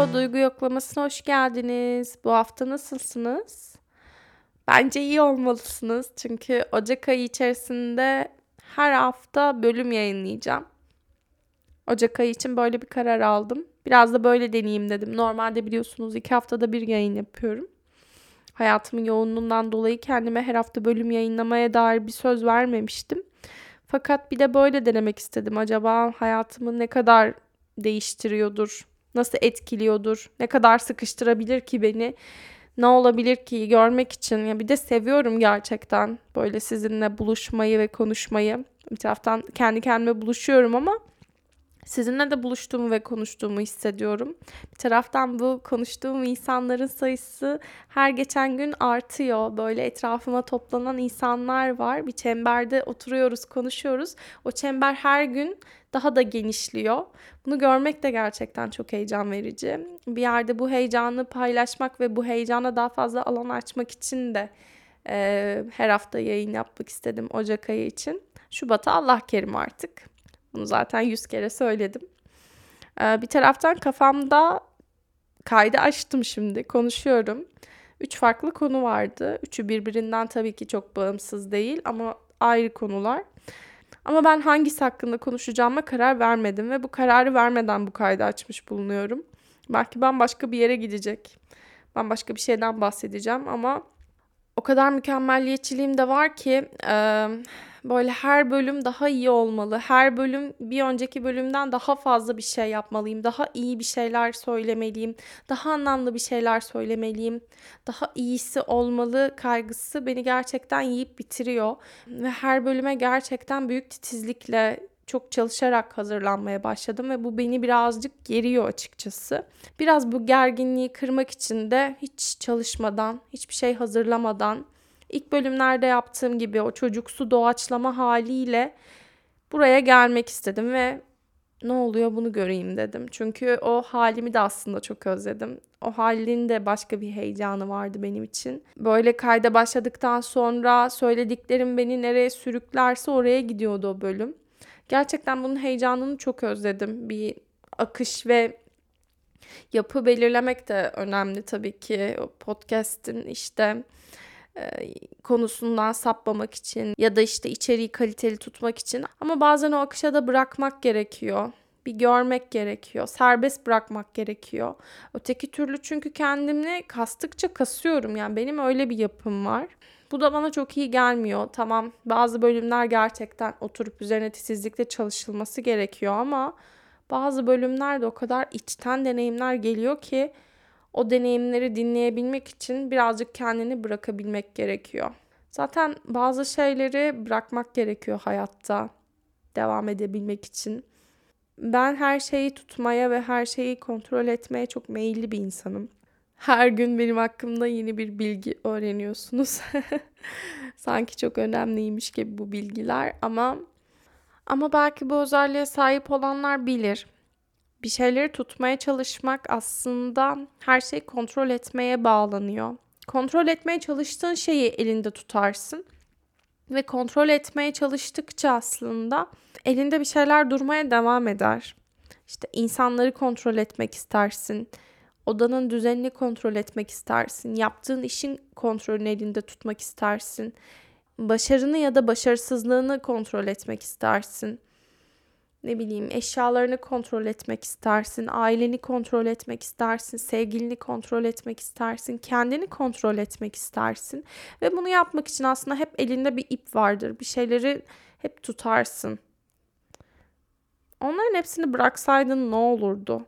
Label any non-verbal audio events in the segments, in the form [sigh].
Duygu Yoklaması'na hoş geldiniz. Bu hafta nasılsınız? Bence iyi olmalısınız. Çünkü Ocak ayı içerisinde her hafta bölüm yayınlayacağım. Ocak ayı için böyle bir karar aldım. Biraz da böyle deneyeyim dedim. Normalde biliyorsunuz iki haftada bir yayın yapıyorum. Hayatımın yoğunluğundan dolayı kendime her hafta bölüm yayınlamaya dair bir söz vermemiştim. Fakat bir de böyle denemek istedim. Acaba hayatımı ne kadar değiştiriyordur? Nasıl etkiliyordur? Ne kadar sıkıştırabilir ki beni? Ne olabilir ki görmek için? Ya bir de seviyorum gerçekten böyle sizinle buluşmayı ve konuşmayı. Bir taraftan kendi kendime buluşuyorum ama Sizinle de buluştuğumu ve konuştuğumu hissediyorum. Bir taraftan bu konuştuğum insanların sayısı her geçen gün artıyor. Böyle etrafıma toplanan insanlar var. Bir çemberde oturuyoruz, konuşuyoruz. O çember her gün daha da genişliyor. Bunu görmek de gerçekten çok heyecan verici. Bir yerde bu heyecanı paylaşmak ve bu heyecana daha fazla alan açmak için de e, her hafta yayın yapmak istedim Ocak ayı için. Şubat'a Allah kerim artık. Bunu zaten yüz kere söyledim. Ee, bir taraftan kafamda kaydı açtım şimdi. Konuşuyorum. Üç farklı konu vardı. Üçü birbirinden tabii ki çok bağımsız değil ama ayrı konular. Ama ben hangisi hakkında konuşacağıma karar vermedim ve bu kararı vermeden bu kaydı açmış bulunuyorum. Belki bambaşka bir yere gidecek. Bambaşka bir şeyden bahsedeceğim ama o kadar mükemmelliyetçiliğim de var ki e, böyle her bölüm daha iyi olmalı. Her bölüm bir önceki bölümden daha fazla bir şey yapmalıyım. Daha iyi bir şeyler söylemeliyim. Daha anlamlı bir şeyler söylemeliyim. Daha iyisi olmalı kaygısı beni gerçekten yiyip bitiriyor. Ve her bölüme gerçekten büyük titizlikle çok çalışarak hazırlanmaya başladım ve bu beni birazcık geriyor açıkçası. Biraz bu gerginliği kırmak için de hiç çalışmadan, hiçbir şey hazırlamadan ilk bölümlerde yaptığım gibi o çocuksu doğaçlama haliyle buraya gelmek istedim ve ne oluyor bunu göreyim dedim. Çünkü o halimi de aslında çok özledim. O halin de başka bir heyecanı vardı benim için. Böyle kayda başladıktan sonra söylediklerim beni nereye sürüklerse oraya gidiyordu o bölüm. Gerçekten bunun heyecanını çok özledim. Bir akış ve yapı belirlemek de önemli tabii ki. O podcast'in işte konusundan sapmamak için ya da işte içeriği kaliteli tutmak için. Ama bazen o akışa da bırakmak gerekiyor. Bir görmek gerekiyor. Serbest bırakmak gerekiyor. Öteki türlü çünkü kendimi kastıkça kasıyorum. Yani benim öyle bir yapım var. Bu da bana çok iyi gelmiyor. Tamam bazı bölümler gerçekten oturup üzerine titizlikle çalışılması gerekiyor ama bazı bölümlerde o kadar içten deneyimler geliyor ki o deneyimleri dinleyebilmek için birazcık kendini bırakabilmek gerekiyor. Zaten bazı şeyleri bırakmak gerekiyor hayatta devam edebilmek için. Ben her şeyi tutmaya ve her şeyi kontrol etmeye çok meyilli bir insanım. Her gün benim hakkımda yeni bir bilgi öğreniyorsunuz. [laughs] Sanki çok önemliymiş gibi bu bilgiler ama ama belki bu özelliğe sahip olanlar bilir. Bir şeyleri tutmaya çalışmak aslında her şeyi kontrol etmeye bağlanıyor. Kontrol etmeye çalıştığın şeyi elinde tutarsın ve kontrol etmeye çalıştıkça aslında elinde bir şeyler durmaya devam eder. İşte insanları kontrol etmek istersin Odanın düzenini kontrol etmek istersin. Yaptığın işin kontrolünü elinde tutmak istersin. Başarını ya da başarısızlığını kontrol etmek istersin. Ne bileyim eşyalarını kontrol etmek istersin, aileni kontrol etmek istersin, sevgilini kontrol etmek istersin, kendini kontrol etmek istersin. Ve bunu yapmak için aslında hep elinde bir ip vardır. Bir şeyleri hep tutarsın. Onların hepsini bıraksaydın ne olurdu?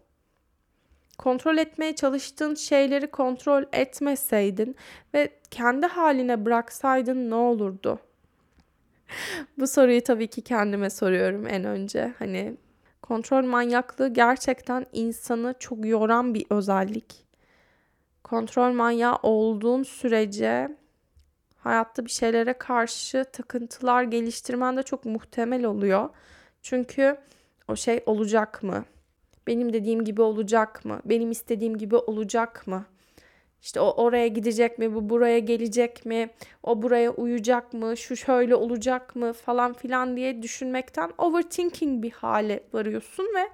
kontrol etmeye çalıştığın şeyleri kontrol etmeseydin ve kendi haline bıraksaydın ne olurdu? [laughs] Bu soruyu tabii ki kendime soruyorum en önce. Hani kontrol manyaklığı gerçekten insanı çok yoran bir özellik. Kontrol manyağı olduğun sürece hayatta bir şeylere karşı takıntılar geliştirmen de çok muhtemel oluyor. Çünkü o şey olacak mı? Benim dediğim gibi olacak mı? Benim istediğim gibi olacak mı? İşte o oraya gidecek mi? Bu buraya gelecek mi? O buraya uyacak mı? Şu şöyle olacak mı? Falan filan diye düşünmekten overthinking bir hale varıyorsun ve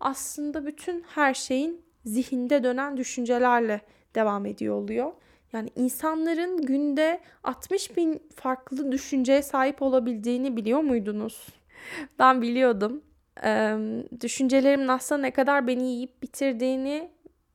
aslında bütün her şeyin zihinde dönen düşüncelerle devam ediyor oluyor. Yani insanların günde 60 bin farklı düşünceye sahip olabildiğini biliyor muydunuz? Ben biliyordum. Ee, düşüncelerimin aslında ne kadar beni yiyip bitirdiğini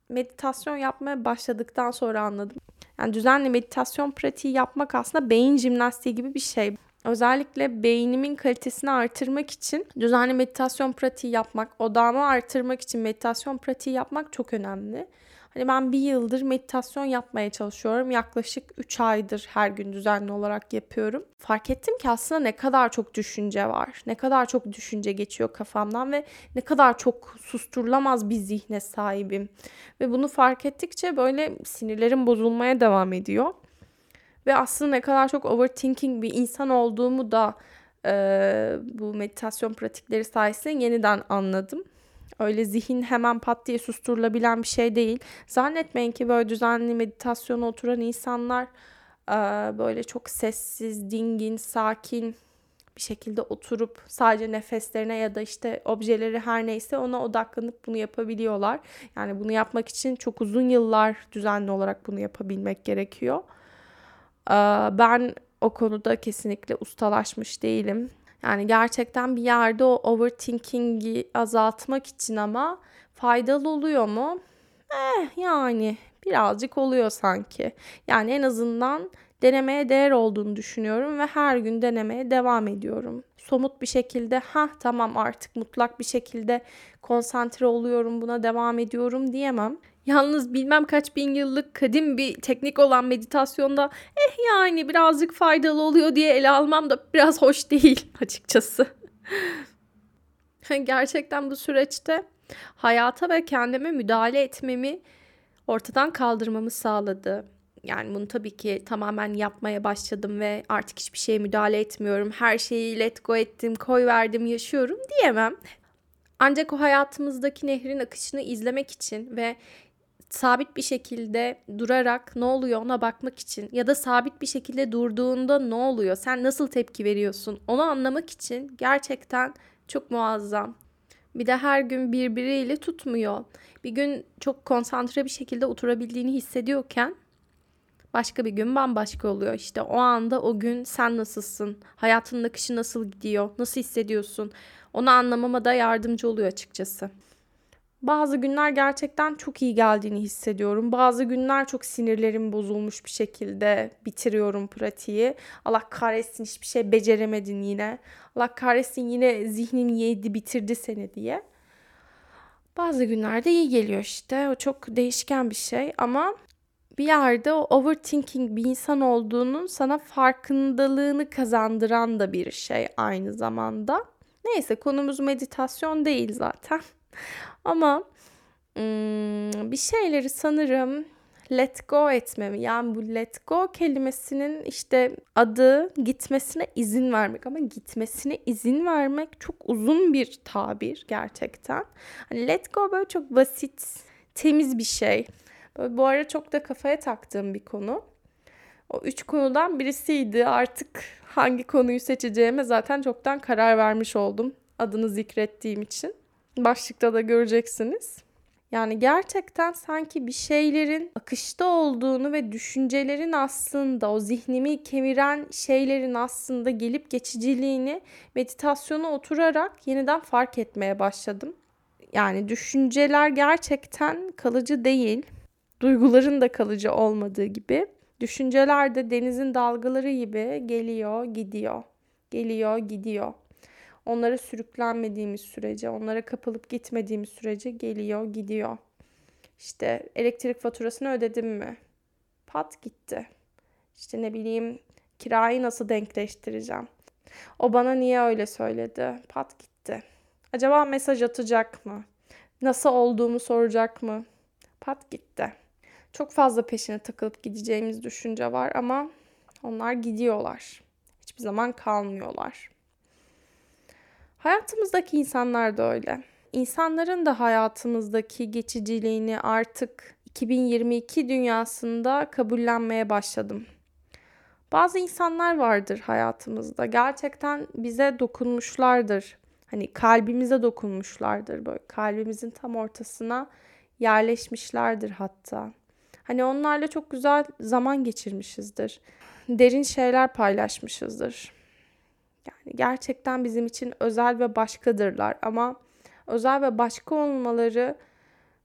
meditasyon yapmaya başladıktan sonra anladım. Yani düzenli meditasyon pratiği yapmak aslında beyin jimnastiği gibi bir şey. Özellikle beynimin kalitesini artırmak için düzenli meditasyon pratiği yapmak, odağımı artırmak için meditasyon pratiği yapmak çok önemli. Hani ben bir yıldır meditasyon yapmaya çalışıyorum. Yaklaşık 3 aydır her gün düzenli olarak yapıyorum. Fark ettim ki aslında ne kadar çok düşünce var. Ne kadar çok düşünce geçiyor kafamdan ve ne kadar çok susturulamaz bir zihne sahibim. Ve bunu fark ettikçe böyle sinirlerim bozulmaya devam ediyor. Ve aslında ne kadar çok overthinking bir insan olduğumu da e, bu meditasyon pratikleri sayesinde yeniden anladım. Öyle zihin hemen pat diye susturulabilen bir şey değil. Zannetmeyin ki böyle düzenli meditasyona oturan insanlar böyle çok sessiz, dingin, sakin bir şekilde oturup sadece nefeslerine ya da işte objeleri her neyse ona odaklanıp bunu yapabiliyorlar. Yani bunu yapmak için çok uzun yıllar düzenli olarak bunu yapabilmek gerekiyor. Ben o konuda kesinlikle ustalaşmış değilim. Yani gerçekten bir yerde o overthinking'i azaltmak için ama faydalı oluyor mu? Eh yani birazcık oluyor sanki. Yani en azından denemeye değer olduğunu düşünüyorum ve her gün denemeye devam ediyorum. Somut bir şekilde ha tamam artık mutlak bir şekilde konsantre oluyorum buna devam ediyorum diyemem. Yalnız bilmem kaç bin yıllık kadim bir teknik olan meditasyonda eh yani birazcık faydalı oluyor diye ele almam da biraz hoş değil [laughs] açıkçası. Gerçekten bu süreçte hayata ve kendime müdahale etmemi ortadan kaldırmamı sağladı. Yani bunu tabii ki tamamen yapmaya başladım ve artık hiçbir şeye müdahale etmiyorum. Her şeyi let go ettim, koy verdim, yaşıyorum diyemem. Ancak o hayatımızdaki nehrin akışını izlemek için ve sabit bir şekilde durarak ne oluyor ona bakmak için ya da sabit bir şekilde durduğunda ne oluyor? Sen nasıl tepki veriyorsun? Onu anlamak için gerçekten çok muazzam. Bir de her gün birbiriyle tutmuyor. Bir gün çok konsantre bir şekilde oturabildiğini hissediyorken başka bir gün bambaşka oluyor. İşte o anda o gün sen nasılsın? Hayatının akışı nasıl gidiyor? Nasıl hissediyorsun? Onu anlamama da yardımcı oluyor açıkçası. Bazı günler gerçekten çok iyi geldiğini hissediyorum. Bazı günler çok sinirlerim bozulmuş bir şekilde bitiriyorum pratiği. Allah kahretsin hiçbir şey beceremedin yine. Allah kahretsin yine zihnin yedi bitirdi seni diye. Bazı günlerde iyi geliyor işte. O çok değişken bir şey ama bir yerde o overthinking bir insan olduğunun sana farkındalığını kazandıran da bir şey aynı zamanda. Neyse konumuz meditasyon değil zaten. Ama bir şeyleri sanırım let go etmemi yani bu let go kelimesinin işte adı gitmesine izin vermek ama gitmesine izin vermek çok uzun bir tabir gerçekten. Hani let go böyle çok basit, temiz bir şey. Böyle bu ara çok da kafaya taktığım bir konu. O üç konudan birisiydi. Artık hangi konuyu seçeceğime zaten çoktan karar vermiş oldum. Adını zikrettiğim için. Başlıkta da göreceksiniz. Yani gerçekten sanki bir şeylerin akışta olduğunu ve düşüncelerin aslında o zihnimi kemiren şeylerin aslında gelip geçiciliğini meditasyona oturarak yeniden fark etmeye başladım. Yani düşünceler gerçekten kalıcı değil. Duyguların da kalıcı olmadığı gibi. Düşünceler de denizin dalgaları gibi geliyor, gidiyor. Geliyor, gidiyor onlara sürüklenmediğimiz sürece, onlara kapılıp gitmediğimiz sürece geliyor, gidiyor. İşte elektrik faturasını ödedim mi? Pat gitti. İşte ne bileyim kirayı nasıl denkleştireceğim? O bana niye öyle söyledi? Pat gitti. Acaba mesaj atacak mı? Nasıl olduğumu soracak mı? Pat gitti. Çok fazla peşine takılıp gideceğimiz düşünce var ama onlar gidiyorlar. Hiçbir zaman kalmıyorlar. Hayatımızdaki insanlar da öyle. İnsanların da hayatımızdaki geçiciliğini artık 2022 dünyasında kabullenmeye başladım. Bazı insanlar vardır hayatımızda. Gerçekten bize dokunmuşlardır. Hani kalbimize dokunmuşlardır böyle kalbimizin tam ortasına yerleşmişlerdir hatta. Hani onlarla çok güzel zaman geçirmişizdir. Derin şeyler paylaşmışızdır. Gerçekten bizim için özel ve başkadırlar ama özel ve başka olmaları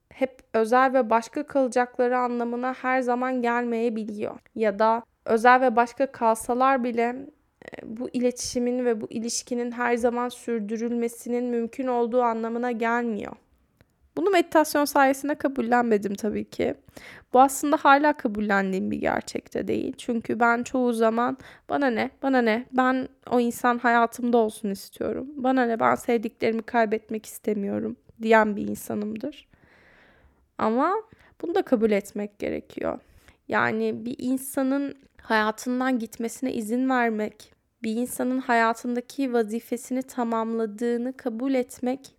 hep özel ve başka kalacakları anlamına her zaman gelmeyebiliyor. Ya da özel ve başka kalsalar bile e, bu iletişimin ve bu ilişkinin her zaman sürdürülmesinin mümkün olduğu anlamına gelmiyor. Bunu meditasyon sayesinde kabullenmedim tabii ki. Bu aslında hala kabullendiğim bir gerçekte değil. Çünkü ben çoğu zaman bana ne, bana ne, ben o insan hayatımda olsun istiyorum. Bana ne, ben sevdiklerimi kaybetmek istemiyorum diyen bir insanımdır. Ama bunu da kabul etmek gerekiyor. Yani bir insanın hayatından gitmesine izin vermek, bir insanın hayatındaki vazifesini tamamladığını kabul etmek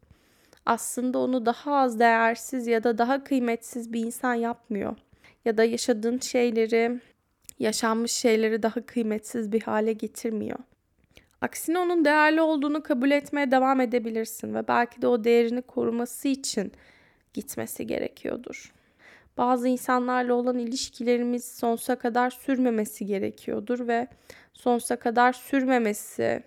aslında onu daha az değersiz ya da daha kıymetsiz bir insan yapmıyor. Ya da yaşadığın şeyleri, yaşanmış şeyleri daha kıymetsiz bir hale getirmiyor. Aksine onun değerli olduğunu kabul etmeye devam edebilirsin ve belki de o değerini koruması için gitmesi gerekiyordur. Bazı insanlarla olan ilişkilerimiz sonsuza kadar sürmemesi gerekiyordur ve sonsuza kadar sürmemesi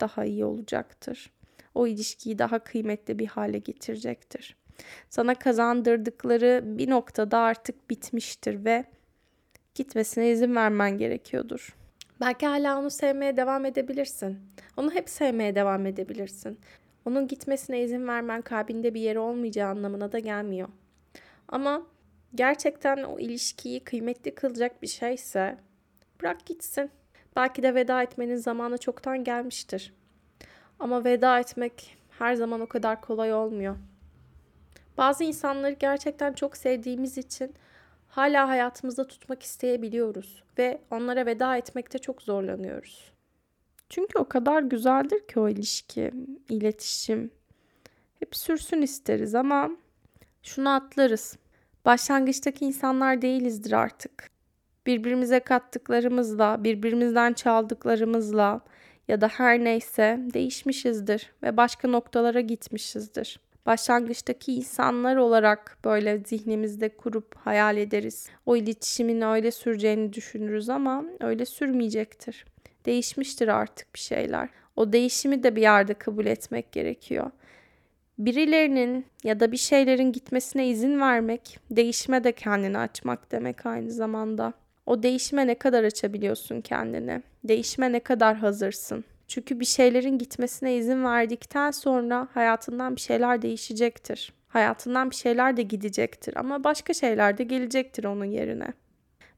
daha iyi olacaktır. O ilişkiyi daha kıymetli bir hale getirecektir. Sana kazandırdıkları bir noktada artık bitmiştir ve gitmesine izin vermen gerekiyordur. Belki hala onu sevmeye devam edebilirsin. Onu hep sevmeye devam edebilirsin. Onun gitmesine izin vermen kalbinde bir yeri olmayacağı anlamına da gelmiyor. Ama gerçekten o ilişkiyi kıymetli kılacak bir şeyse bırak gitsin. Belki de veda etmenin zamanı çoktan gelmiştir. Ama veda etmek her zaman o kadar kolay olmuyor. Bazı insanları gerçekten çok sevdiğimiz için hala hayatımızda tutmak isteyebiliyoruz ve onlara veda etmekte çok zorlanıyoruz. Çünkü o kadar güzeldir ki o ilişki, iletişim. Hep sürsün isteriz ama şunu atlarız. Başlangıçtaki insanlar değilizdir artık. Birbirimize kattıklarımızla, birbirimizden çaldıklarımızla ya da her neyse değişmişizdir ve başka noktalara gitmişizdir. Başlangıçtaki insanlar olarak böyle zihnimizde kurup hayal ederiz. O iletişimin öyle süreceğini düşünürüz ama öyle sürmeyecektir değişmiştir artık bir şeyler. O değişimi de bir yerde kabul etmek gerekiyor. Birilerinin ya da bir şeylerin gitmesine izin vermek, değişime de kendini açmak demek aynı zamanda. O değişime ne kadar açabiliyorsun kendini? Değişime ne kadar hazırsın? Çünkü bir şeylerin gitmesine izin verdikten sonra hayatından bir şeyler değişecektir. Hayatından bir şeyler de gidecektir ama başka şeyler de gelecektir onun yerine.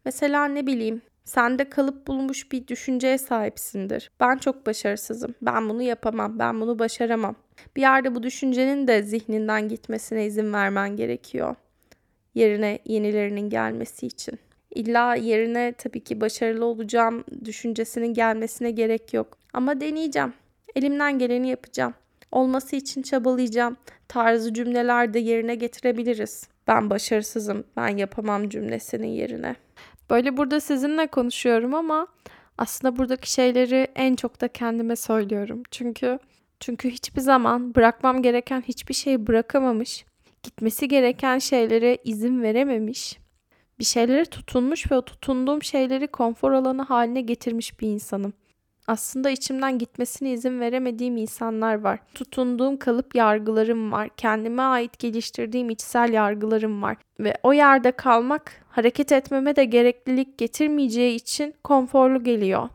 Mesela ne bileyim Sende kalıp bulmuş bir düşünceye sahipsindir. Ben çok başarısızım. Ben bunu yapamam. Ben bunu başaramam. Bir yerde bu düşüncenin de zihninden gitmesine izin vermen gerekiyor. Yerine yenilerinin gelmesi için. İlla yerine tabii ki başarılı olacağım düşüncesinin gelmesine gerek yok. Ama deneyeceğim. Elimden geleni yapacağım. Olması için çabalayacağım. Tarzı cümleler de yerine getirebiliriz. Ben başarısızım, ben yapamam cümlesinin yerine. Böyle burada sizinle konuşuyorum ama aslında buradaki şeyleri en çok da kendime söylüyorum. Çünkü çünkü hiçbir zaman bırakmam gereken hiçbir şeyi bırakamamış, gitmesi gereken şeylere izin verememiş, bir şeylere tutunmuş ve o tutunduğum şeyleri konfor alanı haline getirmiş bir insanım aslında içimden gitmesine izin veremediğim insanlar var. Tutunduğum kalıp yargılarım var. Kendime ait geliştirdiğim içsel yargılarım var. Ve o yerde kalmak hareket etmeme de gereklilik getirmeyeceği için konforlu geliyor.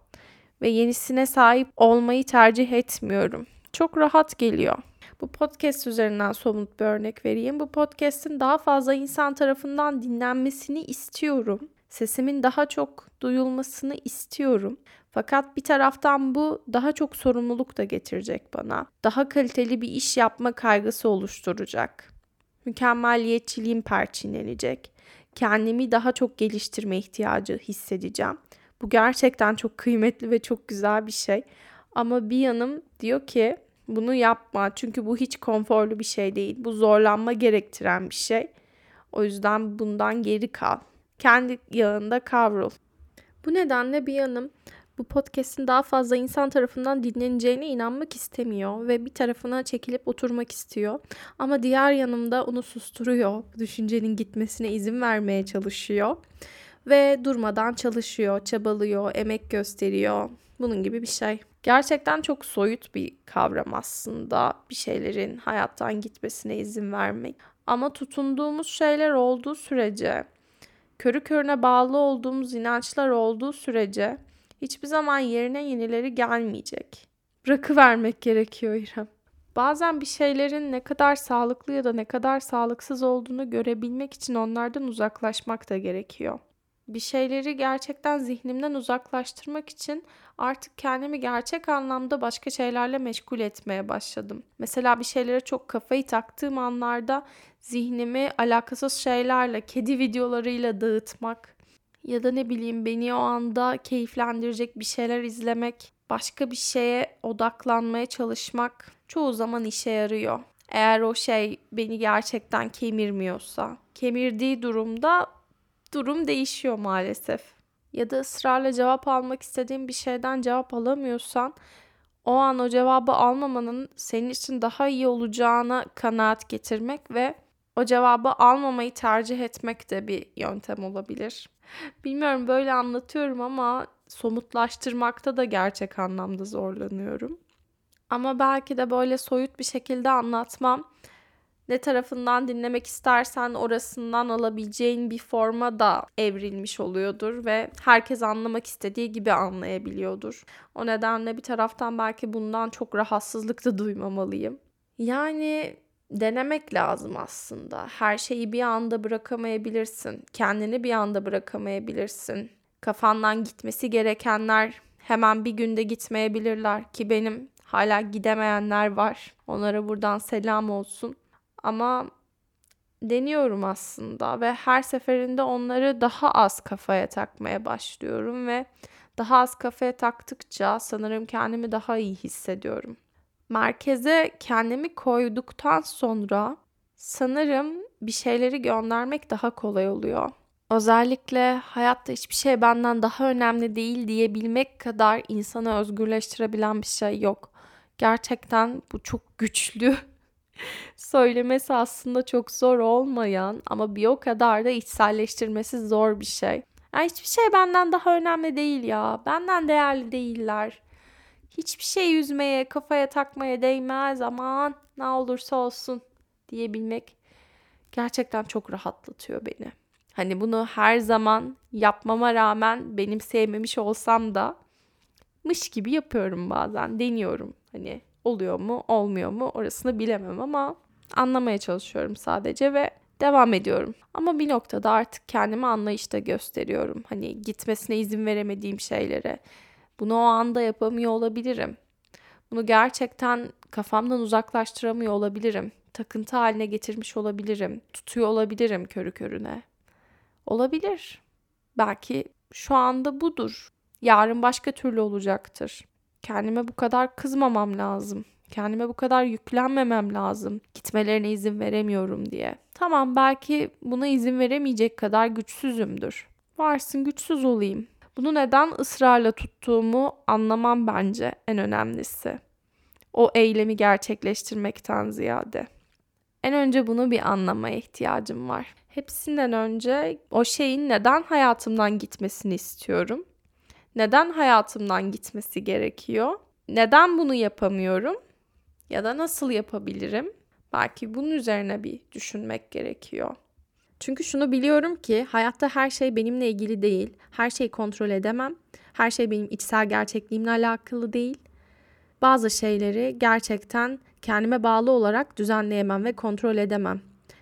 Ve yenisine sahip olmayı tercih etmiyorum. Çok rahat geliyor. Bu podcast üzerinden somut bir örnek vereyim. Bu podcast'in daha fazla insan tarafından dinlenmesini istiyorum. Sesimin daha çok duyulmasını istiyorum. Fakat bir taraftan bu daha çok sorumluluk da getirecek bana. Daha kaliteli bir iş yapma kaygısı oluşturacak. Mükemmelliyetçiliğim perçinlenecek. Kendimi daha çok geliştirme ihtiyacı hissedeceğim. Bu gerçekten çok kıymetli ve çok güzel bir şey. Ama bir yanım diyor ki bunu yapma çünkü bu hiç konforlu bir şey değil. Bu zorlanma gerektiren bir şey. O yüzden bundan geri kal. Kendi yağında kavrul. Bu nedenle bir yanım bu podcast'in daha fazla insan tarafından dinleneceğine inanmak istemiyor ve bir tarafına çekilip oturmak istiyor. Ama diğer yanımda onu susturuyor. Düşüncenin gitmesine izin vermeye çalışıyor. Ve durmadan çalışıyor, çabalıyor, emek gösteriyor. Bunun gibi bir şey. Gerçekten çok soyut bir kavram aslında bir şeylerin hayattan gitmesine izin vermek. Ama tutunduğumuz şeyler olduğu sürece, körü körüne bağlı olduğumuz inançlar olduğu sürece hiçbir zaman yerine yenileri gelmeyecek. Bırakıvermek gerekiyor İrem. Bazen bir şeylerin ne kadar sağlıklı ya da ne kadar sağlıksız olduğunu görebilmek için onlardan uzaklaşmak da gerekiyor. Bir şeyleri gerçekten zihnimden uzaklaştırmak için artık kendimi gerçek anlamda başka şeylerle meşgul etmeye başladım. Mesela bir şeylere çok kafayı taktığım anlarda zihnimi alakasız şeylerle, kedi videolarıyla dağıtmak ya da ne bileyim beni o anda keyiflendirecek bir şeyler izlemek, başka bir şeye odaklanmaya çalışmak çoğu zaman işe yarıyor. Eğer o şey beni gerçekten kemirmiyorsa, kemirdiği durumda durum değişiyor maalesef. Ya da ısrarla cevap almak istediğin bir şeyden cevap alamıyorsan o an o cevabı almamanın senin için daha iyi olacağına kanaat getirmek ve o cevabı almamayı tercih etmek de bir yöntem olabilir. [laughs] Bilmiyorum böyle anlatıyorum ama somutlaştırmakta da gerçek anlamda zorlanıyorum. Ama belki de böyle soyut bir şekilde anlatmam ne tarafından dinlemek istersen orasından alabileceğin bir forma da evrilmiş oluyordur ve herkes anlamak istediği gibi anlayabiliyordur. O nedenle bir taraftan belki bundan çok rahatsızlık da duymamalıyım. Yani denemek lazım aslında. Her şeyi bir anda bırakamayabilirsin. Kendini bir anda bırakamayabilirsin. Kafandan gitmesi gerekenler hemen bir günde gitmeyebilirler ki benim hala gidemeyenler var. Onlara buradan selam olsun. Ama deniyorum aslında ve her seferinde onları daha az kafaya takmaya başlıyorum ve daha az kafaya taktıkça sanırım kendimi daha iyi hissediyorum. Merkeze kendimi koyduktan sonra sanırım bir şeyleri göndermek daha kolay oluyor. Özellikle hayatta hiçbir şey benden daha önemli değil diyebilmek kadar insanı özgürleştirebilen bir şey yok. Gerçekten bu çok güçlü söylemesi aslında çok zor olmayan ama bir o kadar da içselleştirmesi zor bir şey. Yani hiçbir şey benden daha önemli değil ya. Benden değerli değiller. Hiçbir şey yüzmeye, kafaya takmaya değmez aman ne olursa olsun diyebilmek gerçekten çok rahatlatıyor beni. Hani bunu her zaman yapmama rağmen benim sevmemiş olsam da mış gibi yapıyorum bazen. Deniyorum. Hani oluyor mu, olmuyor mu orasını bilemem ama anlamaya çalışıyorum sadece ve devam ediyorum. Ama bir noktada artık kendimi anlayışta gösteriyorum. Hani gitmesine izin veremediğim şeylere. Bunu o anda yapamıyor olabilirim. Bunu gerçekten kafamdan uzaklaştıramıyor olabilirim. Takıntı haline getirmiş olabilirim. Tutuyor olabilirim körü körüne. Olabilir. Belki şu anda budur. Yarın başka türlü olacaktır. Kendime bu kadar kızmamam lazım. Kendime bu kadar yüklenmemem lazım. Gitmelerine izin veremiyorum diye. Tamam belki buna izin veremeyecek kadar güçsüzümdür. Varsın güçsüz olayım. Bunu neden ısrarla tuttuğumu anlamam bence en önemlisi. O eylemi gerçekleştirmekten ziyade. En önce bunu bir anlamaya ihtiyacım var. Hepsinden önce o şeyin neden hayatımdan gitmesini istiyorum neden hayatımdan gitmesi gerekiyor? Neden bunu yapamıyorum? Ya da nasıl yapabilirim? Belki bunun üzerine bir düşünmek gerekiyor. Çünkü şunu biliyorum ki hayatta her şey benimle ilgili değil. Her şeyi kontrol edemem. Her şey benim içsel gerçekliğimle alakalı değil. Bazı şeyleri gerçekten kendime bağlı olarak düzenleyemem ve kontrol edemem.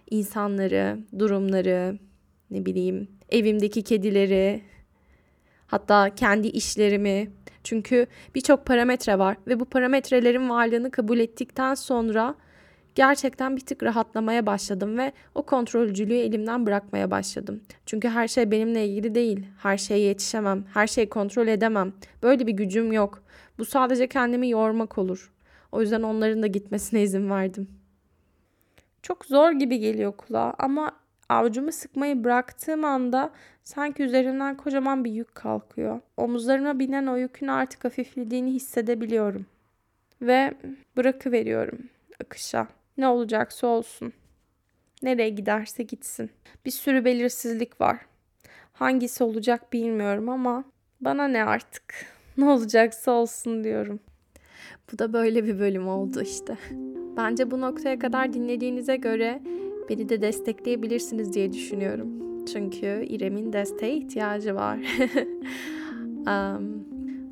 İnsanları, durumları, ne bileyim, evimdeki kedileri, Hatta kendi işlerimi. Çünkü birçok parametre var ve bu parametrelerin varlığını kabul ettikten sonra gerçekten bir tık rahatlamaya başladım ve o kontrolcülüğü elimden bırakmaya başladım. Çünkü her şey benimle ilgili değil. Her şeye yetişemem. Her şeyi kontrol edemem. Böyle bir gücüm yok. Bu sadece kendimi yormak olur. O yüzden onların da gitmesine izin verdim. Çok zor gibi geliyor kulağa ama Avucumu sıkmayı bıraktığım anda sanki üzerinden kocaman bir yük kalkıyor. Omuzlarıma binen o yükün artık hafiflediğini hissedebiliyorum. Ve bırakıveriyorum akışa. Ne olacaksa olsun. Nereye giderse gitsin. Bir sürü belirsizlik var. Hangisi olacak bilmiyorum ama bana ne artık. [laughs] Ne olacaksa olsun diyorum. Bu da böyle bir bölüm oldu işte. Bence bu noktaya kadar dinlediğinize göre beni de destekleyebilirsiniz diye düşünüyorum. Çünkü İrem'in desteğe ihtiyacı var. [laughs] um,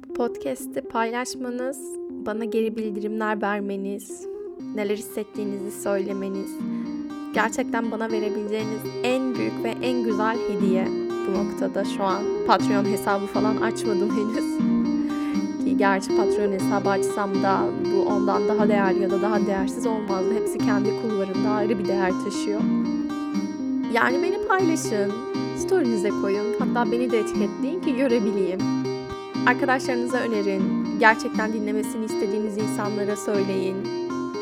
bu podcast'i paylaşmanız, bana geri bildirimler vermeniz, neler hissettiğinizi söylemeniz, gerçekten bana verebileceğiniz en büyük ve en güzel hediye bu noktada şu an. Patreon hesabı falan açmadım henüz. Ki gerçi Patreon hesabı açsam da bu ondan daha değerli ya da daha değersiz olmazdı. Hepsi kendi kulvarında ayrı bir değer taşıyor. Yani beni paylaşın, story'nize koyun. Hatta beni de etiketleyin ki görebileyim. Arkadaşlarınıza önerin. Gerçekten dinlemesini istediğiniz insanlara söyleyin.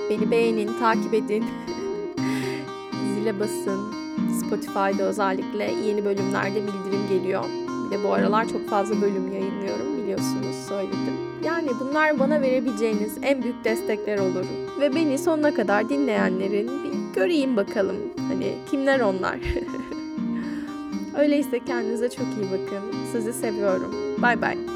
Beni beğenin, takip edin. [laughs] Zile basın. Spotify'da özellikle yeni bölümlerde bildirim geliyor. Bir de bu aralar çok fazla bölüm yayınlıyorum biliyorsunuz söyledim. Yani bunlar bana verebileceğiniz en büyük destekler olur. Ve beni sonuna kadar dinleyenlerin bir göreyim bakalım. Hani kimler onlar? [laughs] Öyleyse kendinize çok iyi bakın. Sizi seviyorum. Bay bay.